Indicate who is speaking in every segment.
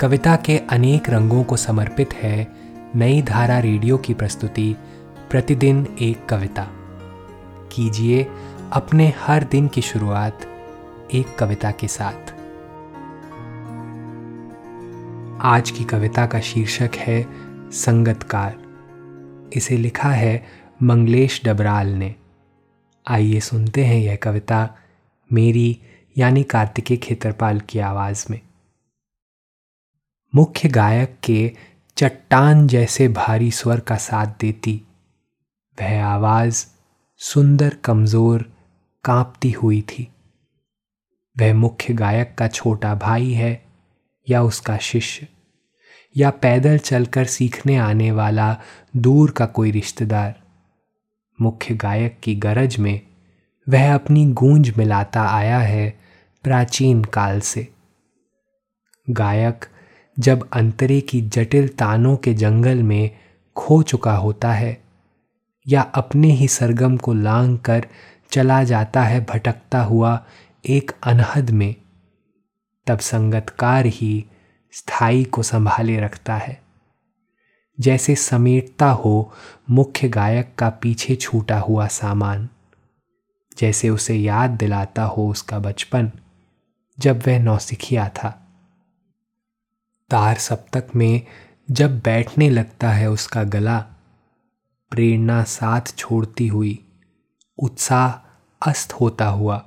Speaker 1: कविता के अनेक रंगों को समर्पित है नई धारा रेडियो की प्रस्तुति, प्रतिदिन एक कविता। कीजिए अपने हर दिन की शुरुआत एक कविता के साथ। आज की कविता का शीर्षक है संगतकार इसे लिखा है मंगलेश डबराल ने। आइए सुनते हैं यह कविता मेरी, यानी कार्तिकेय खेतरपाल की आवाज़ में। मुख्य गायक के चट्टान जैसे भारी स्वर का साथ देती। वह आवाज़ सुंदर, कमज़ोर, कांपती हुई थी। वह मुख्य गायक का छोटा भाई है या उसका शिष्य, या पैदल चलकर सीखने आने वाला दूर का कोई रिश्तेदार। मुख्य गायक की गरज में वह अपनी गूंज मिलाता आया है प्राचीन काल से। गायक जब अंतरे की जटिल तानों के जंगल में खो चुका होता है या अपने ही सरगम को लांग कर चला जाता है भटकता हुआ एक अनहद में, तब संगतकार ही स्थायी को संभाले रखता है। जैसे समेटता हो, मुख्य गायक का पीछे छूटा हुआ सामान। जैसे उसे याद दिलाता हो उसका बचपन, जब वह नौसिखिया था। तार सप्तक में जब बैठने लगता है उसका गला, प्रेरणा साथ छोड़ती हुई उत्साह अस्त होता हुआ,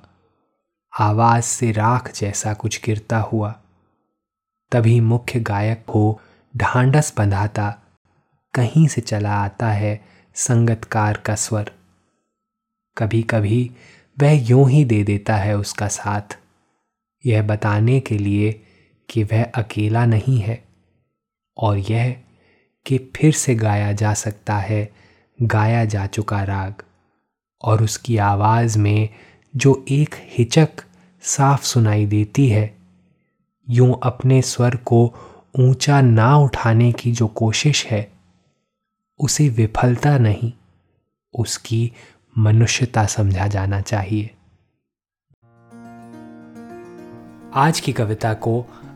Speaker 1: आवाज़ से राख जैसा कुछ गिरता हुआ, तभी मुख्य गायक को ढांडस बंधाता, कहीं से चला आता है संगतकार का स्वर। कभी कभी वह यूँ ही दे देता है उसका साथ। यह बताने के लिए कि वह अकेला नहीं है और यह कि फिर से गाया जा सकता है, गाया जा चुका राग। और उसकी आवाज़ में जो एक हिचक साफ़ सुनाई देती है, यूँ अपने स्वर को ऊँचा ना उठाने की जो कोशिश है, उसे विफलता नहीं, उसकी मनुष्यता समझा जाना चाहिए। आज की कविता को